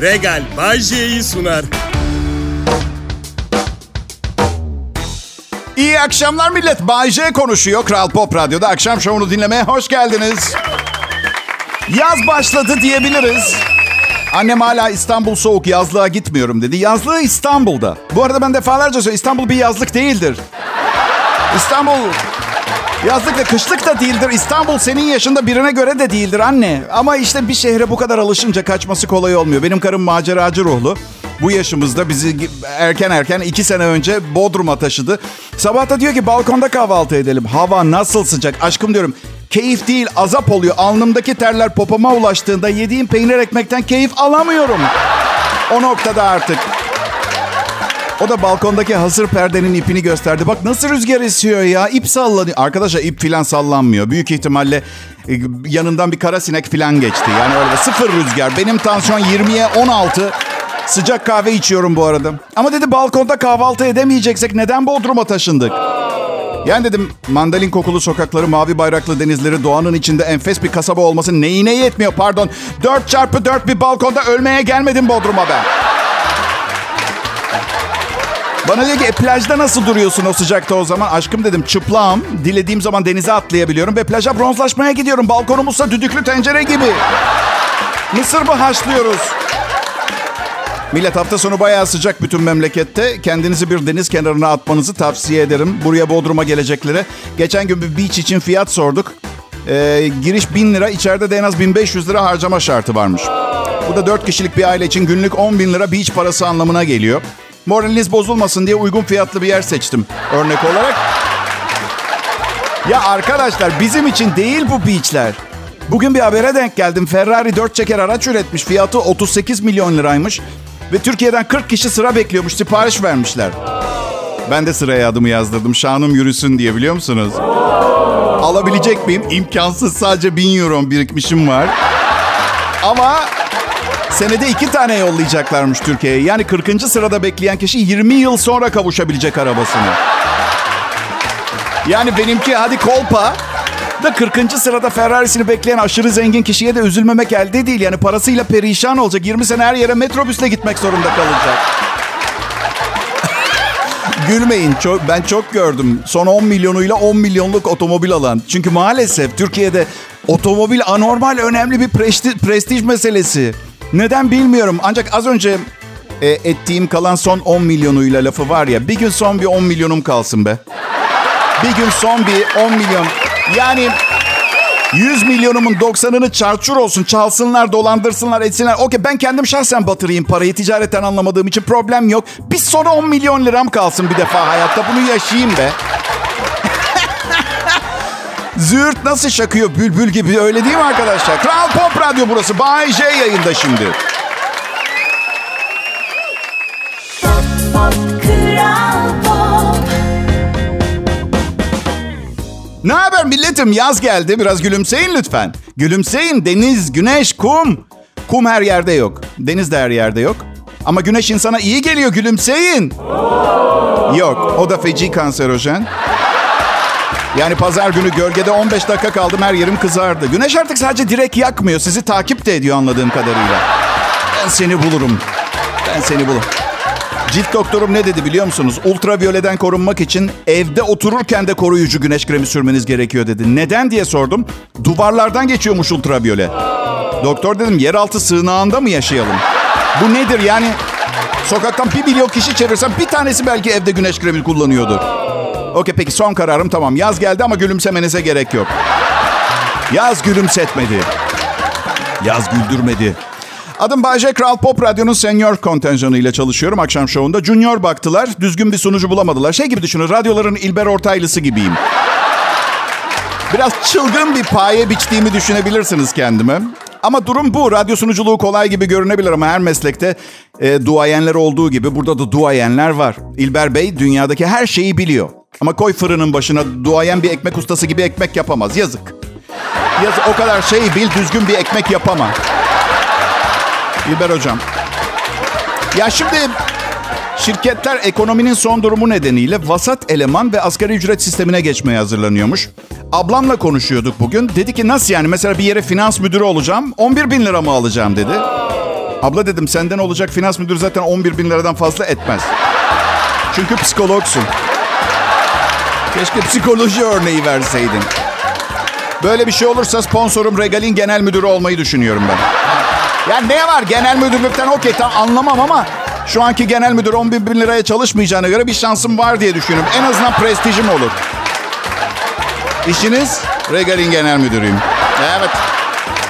Regal Bajje'yi sunar. İyi akşamlar millet. Bay J konuşuyor. Kral Pop Radyo'da akşam şovunu dinlemeye hoş geldiniz. Yaz başladı diyebiliriz. Annem hala İstanbul soğuk yazlığa gitmiyorum dedi. Yazlığı İstanbul'da. Bu arada ben defalarca söylüyorum İstanbul bir yazlık değildir. İstanbul yazlık da kışlık da değildir. İstanbul senin yaşında birine göre de değildir anne. Ama işte bir şehre bu kadar alışınca kaçması kolay olmuyor. Benim karım maceracı ruhlu. Bu yaşımızda bizi erken erken iki sene önce Bodrum'a taşıdı. Sabah da diyor ki balkonda kahvaltı edelim. Hava nasıl sıcak. Aşkım diyorum keyif değil azap oluyor. Alnımdaki terler popoma ulaştığında yediğim peynir ekmekten keyif alamıyorum. O noktada artık. O da balkondaki hasır perdenin ipini gösterdi. Bak nasıl rüzgar esiyor ya. İp sallanıyor. Arkadaşlar ip filan sallanmıyor. Büyük ihtimalle e, yanından bir kara sinek filan geçti. Yani öyle sıfır rüzgar. Benim tansiyon 20'ye 16. Sıcak kahve içiyorum bu arada. Ama dedi balkonda kahvaltı edemeyeceksek neden Bodrum'a taşındık? Yani dedim mandalin kokulu sokakları, mavi bayraklı denizleri, doğanın içinde enfes bir kasaba olması neyine yetmiyor pardon. 4 çarpı 4 bir balkonda ölmeye gelmedim Bodrum'a ben. Bana diyor ki e, plajda nasıl duruyorsun o sıcakta o zaman? Aşkım dedim çıplağım. Dilediğim zaman denize atlayabiliyorum ve plaja bronzlaşmaya gidiyorum. Balkonumuzsa düdüklü tencere gibi. Mısır mı haşlıyoruz? Millet hafta sonu bayağı sıcak bütün memlekette. Kendinizi bir deniz kenarına atmanızı tavsiye ederim. Buraya Bodrum'a geleceklere. Geçen gün bir beach için fiyat sorduk. Ee, giriş 1000 lira, içeride de en az 1500 lira harcama şartı varmış. Bu da 4 kişilik bir aile için günlük 10 bin lira beach parası anlamına geliyor. Moraliniz bozulmasın diye uygun fiyatlı bir yer seçtim örnek olarak. Ya arkadaşlar bizim için değil bu beachler. Bugün bir habere denk geldim. Ferrari 4 çeker araç üretmiş. Fiyatı 38 milyon liraymış. Ve Türkiye'den 40 kişi sıra bekliyormuş. Sipariş vermişler. Ben de sıraya adımı yazdırdım. Şanım yürüsün diye biliyor musunuz? Alabilecek miyim? İmkansız. Sadece 1000 euro birikmişim var. Ama senede iki tane yollayacaklarmış Türkiye'ye. Yani 40. sırada bekleyen kişi 20 yıl sonra kavuşabilecek arabasını. Yani benimki hadi kolpa da 40. sırada Ferrari'sini bekleyen aşırı zengin kişiye de üzülmemek elde değil. Yani parasıyla perişan olacak. 20 sene her yere metrobüsle gitmek zorunda kalacak. Gülmeyin. Çok, ben çok gördüm. Son 10 milyonuyla 10 milyonluk otomobil alan. Çünkü maalesef Türkiye'de otomobil anormal önemli bir prestij, prestij meselesi. Neden bilmiyorum. Ancak az önce e, ettiğim kalan son 10 milyonuyla lafı var ya. Bir gün son bir 10 milyonum kalsın be. Bir gün son bir 10 milyon. Yani 100 milyonumun 90'ını çarçur olsun. Çalsınlar, dolandırsınlar, etsinler. Okey ben kendim şahsen batırayım parayı. Ticaretten anlamadığım için problem yok. Bir sonra 10 milyon liram kalsın bir defa hayatta. Bunu yaşayayım be. Züğürt nasıl şakıyor bülbül gibi öyle değil mi arkadaşlar? Kral Pop Radyo burası. Bay J yayında şimdi. Ne haber milletim? Yaz geldi. Biraz gülümseyin lütfen. Gülümseyin. Deniz, güneş, kum. Kum her yerde yok. Deniz de her yerde yok. Ama güneş insana iyi geliyor. Gülümseyin. Yok. O da feci kanserojen. Yani pazar günü gölgede 15 dakika kaldım her yerim kızardı. Güneş artık sadece direkt yakmıyor. Sizi takip de ediyor anladığım kadarıyla. Ben seni bulurum. Ben seni bulurum. Cilt doktorum ne dedi biliyor musunuz? Ultraviyoleden korunmak için evde otururken de koruyucu güneş kremi sürmeniz gerekiyor dedi. Neden diye sordum. Duvarlardan geçiyormuş ultraviyole. Doktor dedim yeraltı sığınağında mı yaşayalım? Bu nedir yani? Sokaktan bir milyon kişi çevirsem bir tanesi belki evde güneş kremi kullanıyordur. Okey peki son kararım tamam. Yaz geldi ama gülümsemenize gerek yok. Yaz gülümsetmedi. Yaz güldürmedi. Adım Bayce Kral Pop Radyo'nun senior kontenjanı ile çalışıyorum akşam şovunda. Junior baktılar, düzgün bir sunucu bulamadılar. Şey gibi düşünün, radyoların İlber Ortaylısı gibiyim. Biraz çılgın bir paye biçtiğimi düşünebilirsiniz kendime. Ama durum bu. Radyo sunuculuğu kolay gibi görünebilir ama her meslekte e, duayenler olduğu gibi burada da duayenler var. İlber Bey dünyadaki her şeyi biliyor. Ama koy fırının başına duayen bir ekmek ustası gibi ekmek yapamaz. Yazık. Yazık o kadar şey bil düzgün bir ekmek yapamaz. İlber hocam. Ya şimdi şirketler ekonominin son durumu nedeniyle vasat eleman ve asgari ücret sistemine geçmeye hazırlanıyormuş. Ablamla konuşuyorduk bugün. Dedi ki nasıl yani mesela bir yere finans müdürü olacağım 11 bin lira mı alacağım dedi. Abla dedim senden olacak finans müdürü zaten 11 bin liradan fazla etmez. Çünkü psikologsun. Keşke psikoloji örneği verseydin. Böyle bir şey olursa sponsorum Regal'in genel müdürü olmayı düşünüyorum ben. Ya ne var genel müdürlükten okey tam anlamam ama şu anki genel müdür 11 bin liraya çalışmayacağına göre bir şansım var diye düşünüyorum. En azından prestijim olur. İşiniz Regal'in genel müdürüyüm. Evet.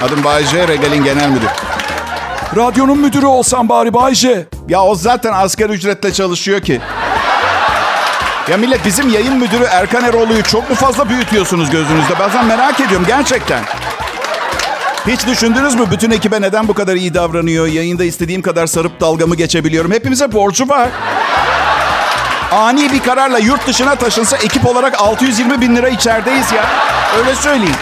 Adım Bayce, Regal'in genel müdürü. Radyonun müdürü olsam bari Bayce. Ya o zaten asgari ücretle çalışıyor ki. Ya millet bizim yayın müdürü Erkan Eroğlu'yu çok mu fazla büyütüyorsunuz gözünüzde? Bazen merak ediyorum gerçekten. Hiç düşündünüz mü bütün ekibe neden bu kadar iyi davranıyor? Yayında istediğim kadar sarıp dalgamı geçebiliyorum. Hepimize borcu var. Ani bir kararla yurt dışına taşınsa ekip olarak 620 bin lira içerideyiz ya. Öyle söyleyeyim.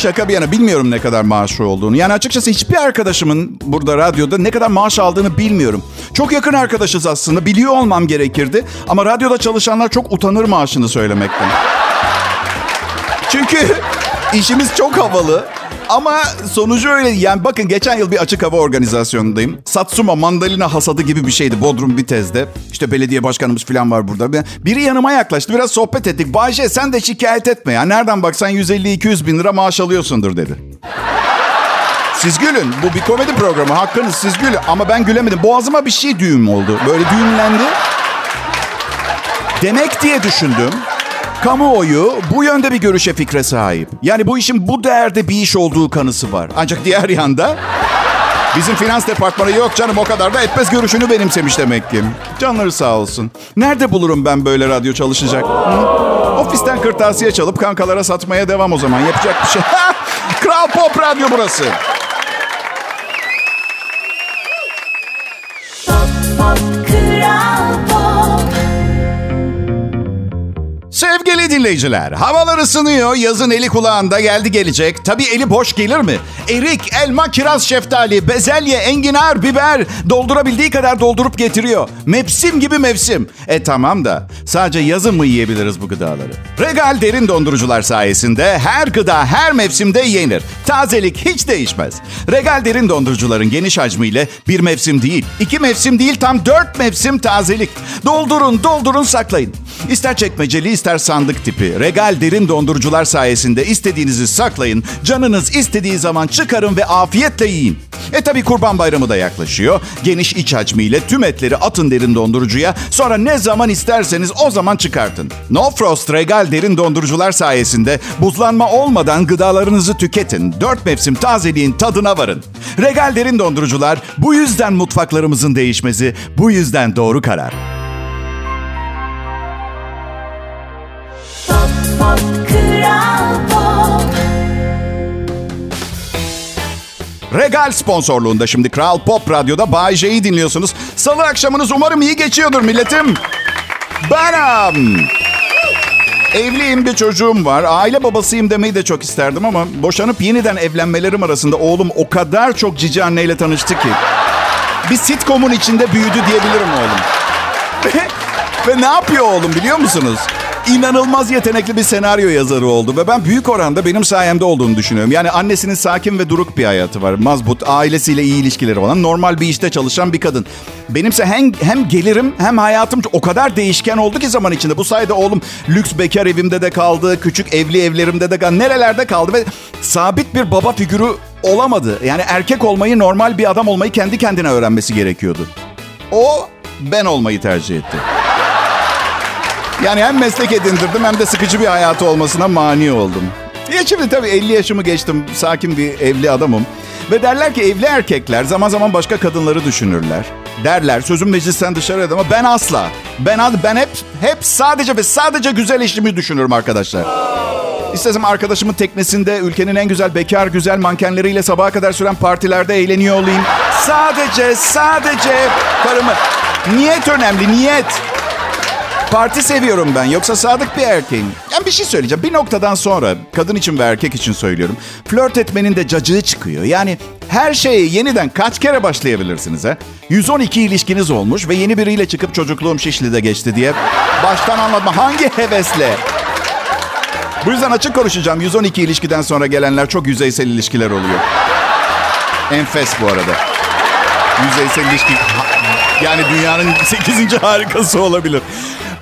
Şaka bir yana bilmiyorum ne kadar maaşı olduğunu. Yani açıkçası hiçbir arkadaşımın burada radyoda ne kadar maaş aldığını bilmiyorum. Çok yakın arkadaşız aslında. Biliyor olmam gerekirdi. Ama radyoda çalışanlar çok utanır maaşını söylemekten. Çünkü işimiz çok havalı. Ama sonucu öyle. Yani bakın geçen yıl bir açık hava organizasyonundayım. Satsuma mandalina hasadı gibi bir şeydi Bodrum Bitez'de. İşte belediye başkanımız falan var burada. Biri yanıma yaklaştı. Biraz sohbet ettik. Bayşe sen de şikayet etme ya. Nereden baksan 150-200 bin lira maaş alıyorsundur dedi. Siz gülün. Bu bir komedi programı. Hakkınız siz gülün. Ama ben gülemedim. Boğazıma bir şey düğüm oldu. Böyle düğümlendi. Demek diye düşündüm. Kamuoyu bu yönde bir görüşe fikre sahip. Yani bu işin bu değerde bir iş olduğu kanısı var. Ancak diğer yanda bizim finans departmanı yok canım o kadar da etmez görüşünü benimsemiş demek ki. Canları sağ olsun. Nerede bulurum ben böyle radyo çalışacak? Hı? Ofisten kırtasiye çalıp kankalara satmaya devam o zaman. Yapacak bir şey. Kral Pop Radyo burası. Dinleyiciler, havalar ısınıyor, yazın eli kulağında geldi gelecek. Tabii eli boş gelir mi? Erik, elma, kiraz, şeftali, bezelye, enginar, biber doldurabildiği kadar doldurup getiriyor. Mevsim gibi mevsim. E tamam da sadece yazın mı yiyebiliriz bu gıdaları? Regal derin dondurucular sayesinde her gıda her mevsimde yenir. Tazelik hiç değişmez. Regal derin dondurucuların geniş hacmiyle bir mevsim değil, iki mevsim değil tam dört mevsim tazelik. Doldurun, doldurun, saklayın. İster çekmeceli ister sandık tipi. Regal derin dondurucular sayesinde istediğinizi saklayın. Canınız istediği zaman çıkarın ve afiyetle yiyin. E tabi kurban bayramı da yaklaşıyor. Geniş iç hacmiyle tüm etleri atın derin dondurucuya. Sonra ne zaman isterseniz o zaman çıkartın. No Frost Regal derin dondurucular sayesinde buzlanma olmadan gıdalarınızı tüketin. Dört mevsim tazeliğin tadına varın. Regal derin dondurucular bu yüzden mutfaklarımızın değişmesi, bu yüzden doğru karar. Regal sponsorluğunda şimdi Kral Pop Radyo'da Bay J'yi dinliyorsunuz. Salı akşamınız umarım iyi geçiyordur milletim. Benim. Evliyim bir çocuğum var. Aile babasıyım demeyi de çok isterdim ama boşanıp yeniden evlenmelerim arasında oğlum o kadar çok cici anneyle tanıştı ki. Bir sitcomun içinde büyüdü diyebilirim oğlum. Ve ne yapıyor oğlum biliyor musunuz? İnanılmaz yetenekli bir senaryo yazarı oldu. Ve ben büyük oranda benim sayemde olduğunu düşünüyorum. Yani annesinin sakin ve duruk bir hayatı var. Mazbut, ailesiyle iyi ilişkileri olan, normal bir işte çalışan bir kadın. Benimse hem, hem gelirim hem hayatım o kadar değişken oldu ki zaman içinde. Bu sayede oğlum lüks bekar evimde de kaldı, küçük evli evlerimde de kaldı, nerelerde kaldı ve sabit bir baba figürü olamadı. Yani erkek olmayı, normal bir adam olmayı kendi kendine öğrenmesi gerekiyordu. O ben olmayı tercih etti. Yani hem meslek edindirdim hem de sıkıcı bir hayatı olmasına mani oldum. Ya şimdi tabii 50 yaşımı geçtim. Sakin bir evli adamım. Ve derler ki evli erkekler zaman zaman başka kadınları düşünürler. Derler sözüm meclisten dışarı ama ben asla. Ben ben hep hep sadece ve sadece güzel eşimi düşünürüm arkadaşlar. İstesem arkadaşımın teknesinde ülkenin en güzel bekar güzel mankenleriyle sabaha kadar süren partilerde eğleniyor olayım. Sadece sadece karımı. Niyet önemli niyet. Parti seviyorum ben. Yoksa sadık bir erkeğim. Yani bir şey söyleyeceğim. Bir noktadan sonra kadın için ve erkek için söylüyorum. Flört etmenin de cacığı çıkıyor. Yani her şeye yeniden kaç kere başlayabilirsiniz ha? 112 ilişkiniz olmuş ve yeni biriyle çıkıp çocukluğum Şişli'de geçti diye baştan anlatma. Hangi hevesle? Bu yüzden açık konuşacağım. 112 ilişkiden sonra gelenler çok yüzeysel ilişkiler oluyor. Enfes bu arada. Yüzeysel ilişki yani dünyanın 8. harikası olabilir.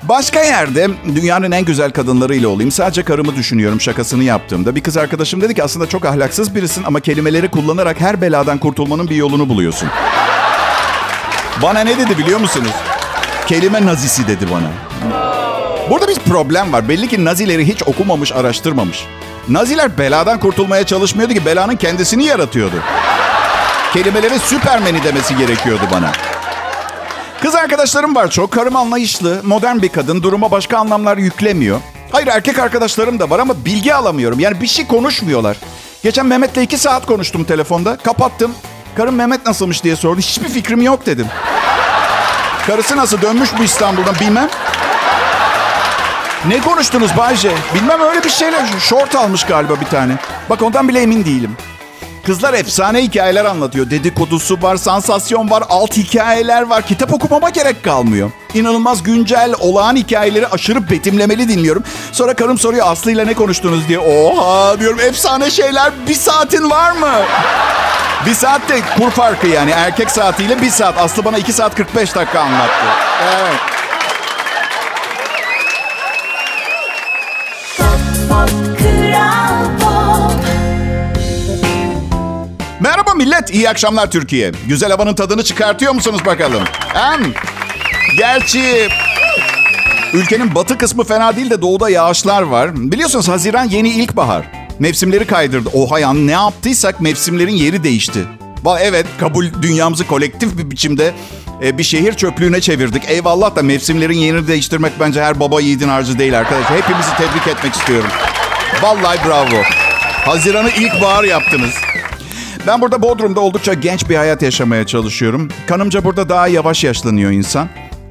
Başka yerde dünyanın en güzel kadınlarıyla olayım. Sadece karımı düşünüyorum şakasını yaptığımda. Bir kız arkadaşım dedi ki aslında çok ahlaksız birisin ama kelimeleri kullanarak her beladan kurtulmanın bir yolunu buluyorsun. Bana ne dedi biliyor musunuz? Kelime nazisi dedi bana. Burada bir problem var. Belli ki nazileri hiç okumamış, araştırmamış. Naziler beladan kurtulmaya çalışmıyordu ki belanın kendisini yaratıyordu. Kelimeleri süpermeni demesi gerekiyordu bana. Kız arkadaşlarım var çok. Karım anlayışlı, modern bir kadın. Duruma başka anlamlar yüklemiyor. Hayır erkek arkadaşlarım da var ama bilgi alamıyorum. Yani bir şey konuşmuyorlar. Geçen Mehmet'le iki saat konuştum telefonda. Kapattım. Karım Mehmet nasılmış diye sordu. Hiçbir fikrim yok dedim. Karısı nasıl dönmüş mü İstanbul'dan bilmem. Ne konuştunuz Bayce? Bilmem öyle bir şeyler. Short almış galiba bir tane. Bak ondan bile emin değilim. Kızlar efsane hikayeler anlatıyor. Dedikodusu var, sansasyon var, alt hikayeler var. Kitap okumama gerek kalmıyor. İnanılmaz güncel, olağan hikayeleri aşırı betimlemeli dinliyorum. Sonra karım soruyor Aslı ile ne konuştunuz diye. Oha diyorum efsane şeyler. Bir saatin var mı? Bir saat de kur farkı yani. Erkek saatiyle bir saat. Aslı bana iki saat 45 dakika anlattı. Evet. Merhaba millet, iyi akşamlar Türkiye. Güzel havanın tadını çıkartıyor musunuz bakalım? Hem, gerçi ülkenin batı kısmı fena değil de doğuda yağışlar var. Biliyorsunuz Haziran yeni ilkbahar. Mevsimleri kaydırdı. Oha ya ne yaptıysak mevsimlerin yeri değişti. Evet kabul dünyamızı kolektif bir biçimde e, bir şehir çöplüğüne çevirdik. Eyvallah da mevsimlerin yerini değiştirmek bence her baba yiğidin harcı değil arkadaşlar. Hepimizi tebrik etmek istiyorum. Vallahi bravo. Haziran'ı ilkbahar yaptınız. Ben burada Bodrum'da oldukça genç bir hayat yaşamaya çalışıyorum. Kanımca burada daha yavaş yaşlanıyor insan.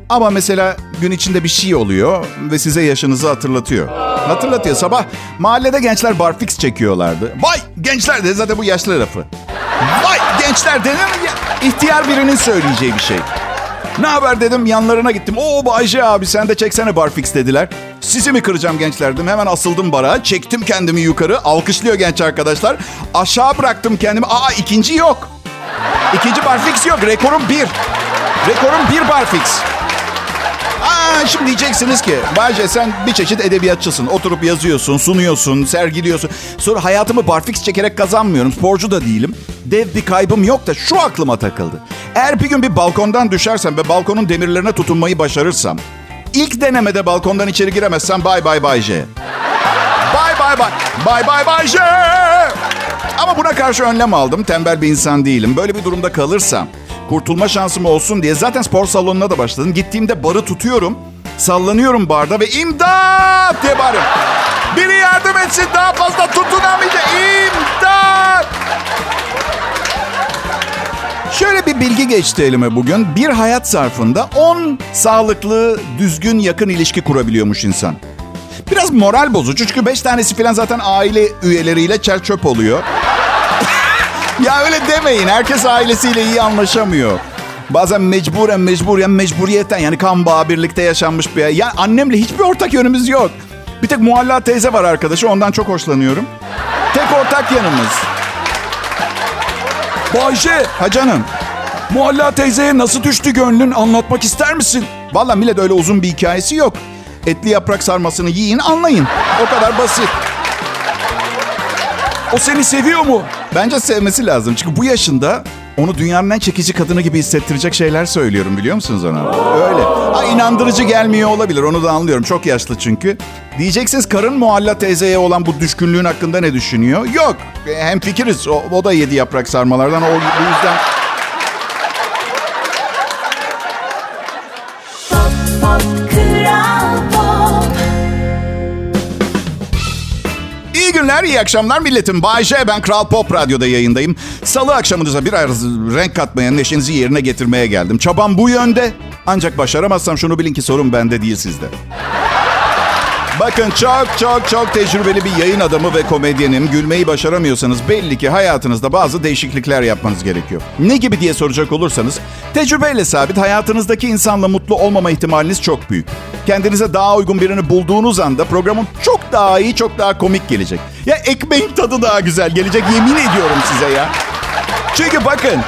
Ama mesela gün içinde bir şey oluyor ve size yaşınızı hatırlatıyor. Hatırlatıyor. Sabah mahallede gençler barfix çekiyorlardı. Vay gençler de zaten bu yaşlı lafı. Vay gençler denir mi? Ya, İhtiyar birinin söyleyeceği bir şey. Ne haber dedim yanlarına gittim. Oo Bayce abi sen de çeksene barfix dediler. Sizi mi kıracağım gençler dedim. Hemen asıldım bara. Çektim kendimi yukarı. Alkışlıyor genç arkadaşlar. Aşağı bıraktım kendimi. Aa ikinci yok. İkinci barfix yok. Rekorum bir. Rekorum bir barfix. Aa, şimdi diyeceksiniz ki Bayce sen bir çeşit edebiyatçısın. Oturup yazıyorsun, sunuyorsun, sergiliyorsun. Sonra hayatımı barfix çekerek kazanmıyorum. Sporcu da değilim. Dev bir kaybım yok da şu aklıma takıldı. Eğer bir gün bir balkondan düşersem ve balkonun demirlerine tutunmayı başarırsam... ilk denemede balkondan içeri giremezsem bay bay Bayce. Bay bay bay. Bay bay Bayce. Ama buna karşı önlem aldım. Tembel bir insan değilim. Böyle bir durumda kalırsam kurtulma şansım olsun diye zaten spor salonuna da başladım. Gittiğimde barı tutuyorum. Sallanıyorum barda ve imdat diye bağırıyorum. Biri yardım etsin daha fazla tutunamayacak. İmdat! Şöyle bir bilgi geçti elime bugün. Bir hayat zarfında 10 sağlıklı, düzgün, yakın ilişki kurabiliyormuş insan. Biraz moral bozucu çünkü 5 tanesi falan zaten aile üyeleriyle çer çöp oluyor. ya öyle demeyin. Herkes ailesiyle iyi anlaşamıyor. Bazen mecburen mecburen mecburiyetten yani kan bağı birlikte yaşanmış bir... Ya annemle hiçbir ortak yönümüz yok. Bir tek Muhalla teyze var arkadaşı ondan çok hoşlanıyorum. Tek ortak yanımız. Bayce, Ha canım. Muhalla teyzeye nasıl düştü gönlün anlatmak ister misin? Valla millet öyle uzun bir hikayesi yok. Etli yaprak sarmasını yiyin anlayın. O kadar basit. O seni seviyor mu? Bence sevmesi lazım. Çünkü bu yaşında onu dünyanın en çekici kadını gibi hissettirecek şeyler söylüyorum biliyor musunuz ona? Öyle. Ha, inandırıcı gelmiyor olabilir onu da anlıyorum. Çok yaşlı çünkü. Diyeceksiniz karın Muhalla teyzeye olan bu düşkünlüğün hakkında ne düşünüyor? Yok. Hem fikiriz. O, o da yedi yaprak sarmalardan. O bu yüzden... Günler, iyi akşamlar milletim. Bay J, ben Kral Pop Radyo'da yayındayım. Salı akşamınıza biraz renk katmaya, neşenizi yerine getirmeye geldim. Çabam bu yönde. Ancak başaramazsam şunu bilin ki sorun bende değil sizde. Bakın çok çok çok tecrübeli bir yayın adamı ve komedyenim. Gülmeyi başaramıyorsanız belli ki hayatınızda bazı değişiklikler yapmanız gerekiyor. Ne gibi diye soracak olursanız tecrübeyle sabit hayatınızdaki insanla mutlu olmama ihtimaliniz çok büyük. Kendinize daha uygun birini bulduğunuz anda programın çok daha iyi, çok daha komik gelecek. Ya ekmeğin tadı daha güzel gelecek yemin ediyorum size ya. Çünkü bakın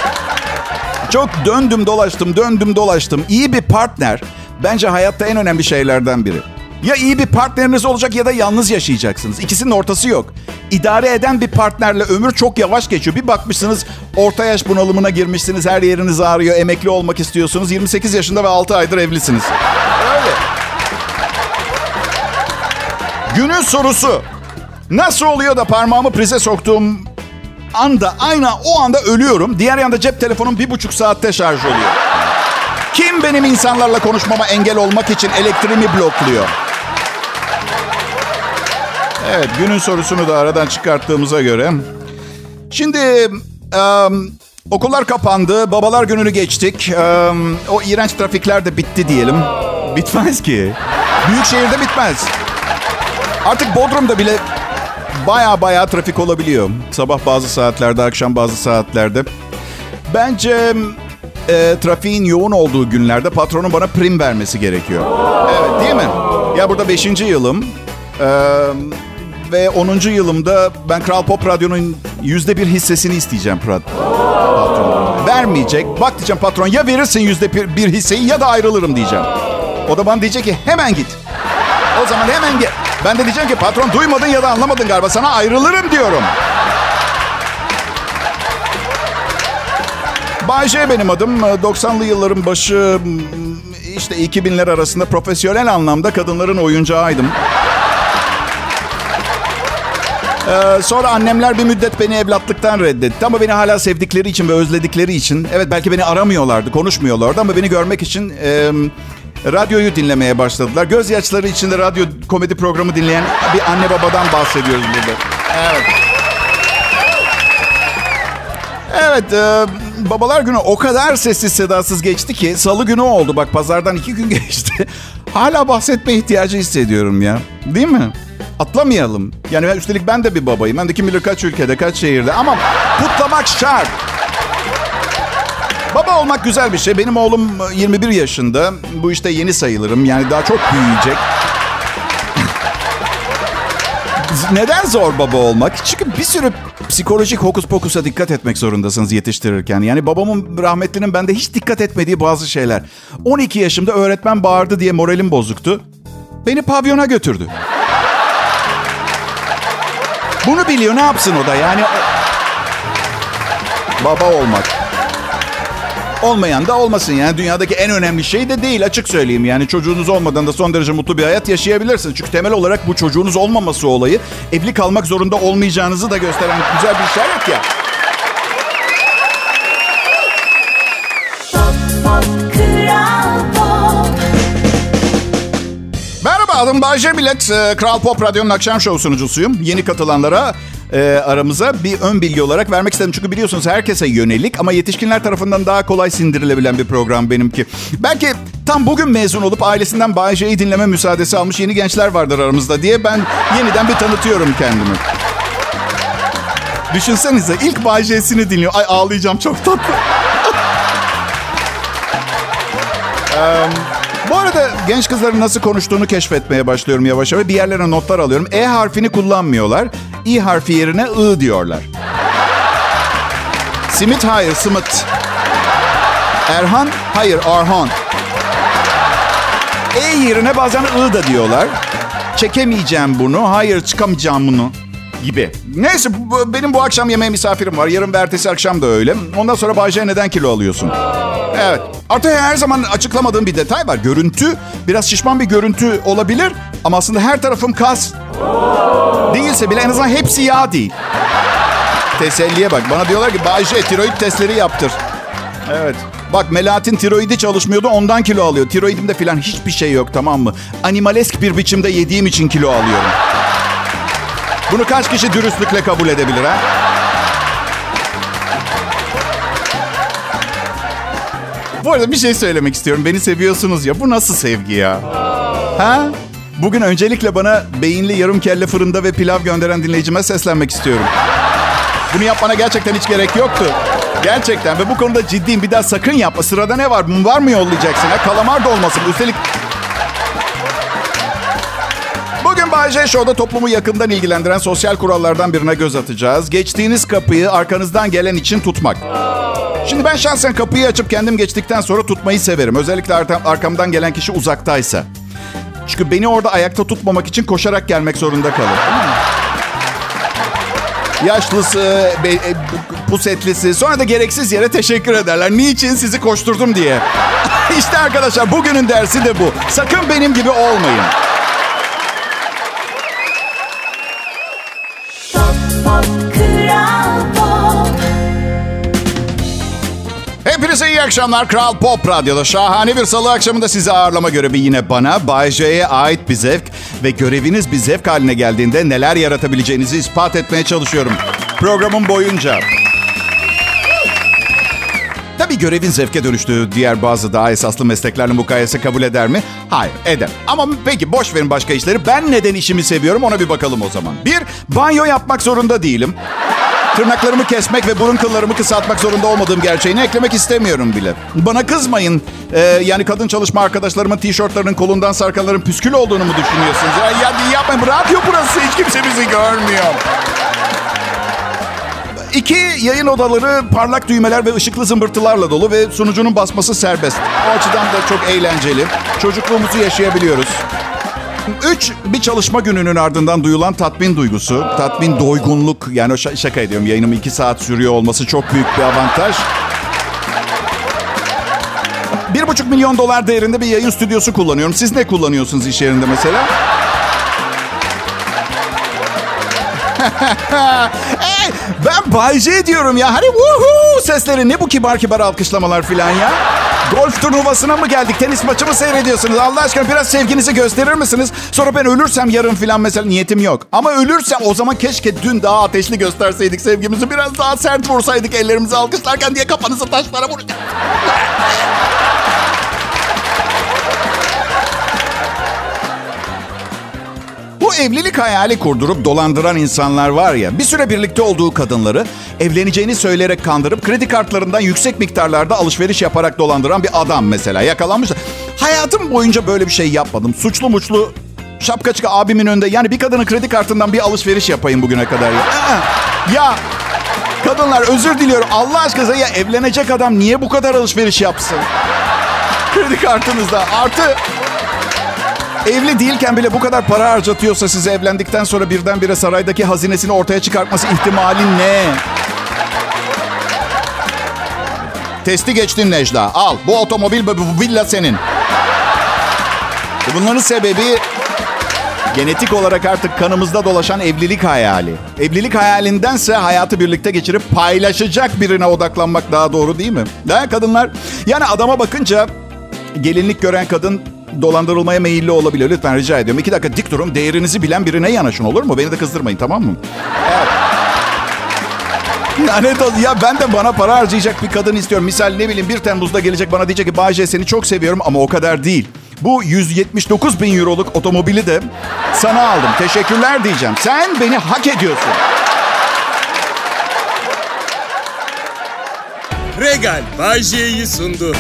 çok döndüm dolaştım döndüm dolaştım. İyi bir partner bence hayatta en önemli şeylerden biri. Ya iyi bir partneriniz olacak ya da yalnız yaşayacaksınız. İkisinin ortası yok. İdare eden bir partnerle ömür çok yavaş geçiyor. Bir bakmışsınız orta yaş bunalımına girmişsiniz. Her yeriniz ağrıyor. Emekli olmak istiyorsunuz. 28 yaşında ve 6 aydır evlisiniz. Öyle. Günün sorusu. Nasıl oluyor da parmağımı prize soktuğum anda aynı o anda ölüyorum. Diğer yanda cep telefonum bir buçuk saatte şarj oluyor. Kim benim insanlarla konuşmama engel olmak için elektriğimi blokluyor? Evet günün sorusunu da aradan çıkarttığımıza göre. Şimdi um, okullar kapandı. Babalar gününü geçtik. Um, o iğrenç trafikler de bitti diyelim. Bitmez ki. Büyük şehirde bitmez. Artık Bodrum'da bile baya baya trafik olabiliyor. Sabah bazı saatlerde, akşam bazı saatlerde. Bence e, trafiğin yoğun olduğu günlerde patronun bana prim vermesi gerekiyor. Evet değil mi? Ya burada 5. yılım. E, ve 10. yılımda ben Kral Pop Radyo'nun yüzde bir hissesini isteyeceğim patron. Vermeyecek. Bak diyeceğim patron ya verirsin yüzde bir, bir hisseyi ya da ayrılırım diyeceğim. O da bana diyecek ki hemen git. O zaman hemen git. Ben de diyeceğim ki patron duymadın ya da anlamadın galiba sana ayrılırım diyorum. Bay J benim adım. 90'lı yılların başı işte 2000'ler arasında profesyonel anlamda kadınların oyuncağıydım. Ee, sonra annemler bir müddet beni evlatlıktan reddetti. Ama beni hala sevdikleri için ve özledikleri için... Evet belki beni aramıyorlardı, konuşmuyorlardı ama beni görmek için... E, radyoyu dinlemeye başladılar. Gözyaşları içinde radyo komedi programı dinleyen bir anne babadan bahsediyoruz burada. Evet. Evet, e, babalar günü o kadar sessiz sedasız geçti ki salı günü oldu. Bak pazardan iki gün geçti. Hala bahsetme ihtiyacı hissediyorum ya. Değil mi? Atlamayalım. Yani üstelik ben de bir babayım. Ben de kim bilir kaç ülkede, kaç şehirde. Ama kutlamak şart. Baba olmak güzel bir şey. Benim oğlum 21 yaşında. Bu işte yeni sayılırım. Yani daha çok büyüyecek. Neden zor baba olmak? Çünkü bir sürü psikolojik hokus pokusa dikkat etmek zorundasınız yetiştirirken. Yani babamın rahmetlinin bende hiç dikkat etmediği bazı şeyler. 12 yaşımda öğretmen bağırdı diye moralim bozuktu. Beni pavyona götürdü. Bunu biliyor ne yapsın o da yani. Baba olmak. Olmayan da olmasın yani dünyadaki en önemli şey de değil açık söyleyeyim. Yani çocuğunuz olmadan da son derece mutlu bir hayat yaşayabilirsiniz. Çünkü temel olarak bu çocuğunuz olmaması olayı evli kalmak zorunda olmayacağınızı da gösteren güzel bir işaret ya. Adım Bayce Bilet. Ee, Kral Pop Radyo'nun akşam şovu sunucusuyum. Yeni katılanlara e, aramıza bir ön bilgi olarak vermek istedim. Çünkü biliyorsunuz herkese yönelik ama yetişkinler tarafından daha kolay sindirilebilen bir program benimki. Belki tam bugün mezun olup ailesinden Bayce'yi dinleme müsaadesi almış yeni gençler vardır aramızda diye ben yeniden bir tanıtıyorum kendimi. Düşünsenize ilk Bayce'sini dinliyor. Ay ağlayacağım çok tatlı. um, bu arada genç kızların nasıl konuştuğunu keşfetmeye başlıyorum yavaş yavaş. Bir yerlere notlar alıyorum. E harfini kullanmıyorlar. İ harfi yerine I diyorlar. Simit hayır, Simit. Erhan hayır, Arhan. E yerine bazen I da diyorlar. Çekemeyeceğim bunu, hayır çıkamayacağım bunu gibi. Neyse benim bu akşam yemeğe misafirim var. Yarın ve ertesi akşam da öyle. Ondan sonra Bayce neden kilo alıyorsun? Evet. Artık her zaman açıklamadığım bir detay var. Görüntü biraz şişman bir görüntü olabilir. Ama aslında her tarafım kas. Değilse bile en azından hepsi yağ değil. Teselliye bak. Bana diyorlar ki Bayce tiroid testleri yaptır. Evet. Bak Melahat'in tiroidi çalışmıyordu ondan kilo alıyor. Tiroidimde falan hiçbir şey yok tamam mı? Animalesk bir biçimde yediğim için kilo alıyorum. Bunu kaç kişi dürüstlükle kabul edebilir ha? Bu arada bir şey söylemek istiyorum. Beni seviyorsunuz ya. Bu nasıl sevgi ya? Ha? Bugün öncelikle bana beyinli yarım kelle fırında ve pilav gönderen dinleyicime seslenmek istiyorum. Bunu yapmana gerçekten hiç gerek yoktu. Gerçekten ve bu konuda ciddiyim. Bir daha sakın yapma. Sırada ne var? Var mı yollayacaksın? Ha? Kalamar da olmasın. Üstelik Bay J Show'da toplumu yakından ilgilendiren sosyal kurallardan birine göz atacağız. Geçtiğiniz kapıyı arkanızdan gelen için tutmak. Şimdi ben şahsen kapıyı açıp kendim geçtikten sonra tutmayı severim. Özellikle arkamdan gelen kişi uzaktaysa. Çünkü beni orada ayakta tutmamak için koşarak gelmek zorunda kalır. Yaşlısı, be, e, pusetlisi sonra da gereksiz yere teşekkür ederler. Niçin sizi koşturdum diye. İşte arkadaşlar bugünün dersi de bu. Sakın benim gibi olmayın. İyi akşamlar. Kral Pop Radyo'da şahane bir salı akşamında sizi ağırlama görevi yine bana, Bay J'ye ait bir zevk ve göreviniz bir zevk haline geldiğinde neler yaratabileceğinizi ispat etmeye çalışıyorum. Programın boyunca. Tabii görevin zevke dönüştüğü diğer bazı daha esaslı mesleklerle mukayese kabul eder mi? Hayır, eder. Ama peki boş verin başka işleri. Ben neden işimi seviyorum ona bir bakalım o zaman. Bir, banyo yapmak zorunda değilim. Tırnaklarımı kesmek ve burun kıllarımı kısaltmak zorunda olmadığım gerçeğini eklemek istemiyorum bile. Bana kızmayın. Ee, yani kadın çalışma arkadaşlarımın tişörtlerinin kolundan sarkanların püskül olduğunu mu düşünüyorsunuz? Ya, ya yapmayın. Radyo burası. Hiç kimse bizi görmüyor. İki, yayın odaları parlak düğmeler ve ışıklı zımbırtılarla dolu ve sunucunun basması serbest. O açıdan da çok eğlenceli. Çocukluğumuzu yaşayabiliyoruz. Üç, bir çalışma gününün ardından duyulan tatmin duygusu. Tatmin doygunluk. Yani şaka ediyorum. Yayınım iki saat sürüyor olması çok büyük bir avantaj. Bir buçuk milyon dolar değerinde bir yayın stüdyosu kullanıyorum. Siz ne kullanıyorsunuz iş yerinde mesela? hey, ben Bay J diyorum ya. Hani woohoo sesleri ne bu kibar kibar alkışlamalar filan ya. Golf turnuvasına mı geldik? Tenis maçı mı seyrediyorsunuz? Allah aşkına biraz sevginizi gösterir misiniz? Sonra ben ölürsem yarın filan mesela niyetim yok. Ama ölürsem o zaman keşke dün daha ateşli gösterseydik sevgimizi. Biraz daha sert vursaydık ellerimizi alkışlarken diye kafanızı taşlara vuracağım. Bu evlilik hayali kurdurup dolandıran insanlar var ya, bir süre birlikte olduğu kadınları evleneceğini söyleyerek kandırıp kredi kartlarından yüksek miktarlarda alışveriş yaparak dolandıran bir adam mesela yakalanmış. Hayatım boyunca böyle bir şey yapmadım. Suçlu muçlu şapka çıka abimin önünde. Yani bir kadının kredi kartından bir alışveriş yapayım bugüne kadar ya. Ya kadınlar özür diliyorum. Allah aşkına ya evlenecek adam niye bu kadar alışveriş yapsın? Kredi kartınızda artı Evli değilken bile bu kadar para harcatıyorsa size evlendikten sonra birdenbire saraydaki hazinesini ortaya çıkartması ihtimali ne? Testi geçtin Necla. Al bu otomobil bu villa senin. Bunların sebebi genetik olarak artık kanımızda dolaşan evlilik hayali. Evlilik hayalindense hayatı birlikte geçirip paylaşacak birine odaklanmak daha doğru değil mi? Değil kadınlar? Yani adama bakınca gelinlik gören kadın dolandırılmaya meyilli olabilir. Lütfen rica ediyorum. İki dakika dik durun. Değerinizi bilen birine yanaşın olur mu? Beni de kızdırmayın tamam mı? Lanet olsun. Ya ben de bana para harcayacak bir kadın istiyorum. Misal ne bileyim 1 Temmuz'da gelecek bana diyecek ki Bayce seni çok seviyorum ama o kadar değil. Bu 179 bin euroluk otomobili de sana aldım. Teşekkürler diyeceğim. Sen beni hak ediyorsun. Regal Bay sundu.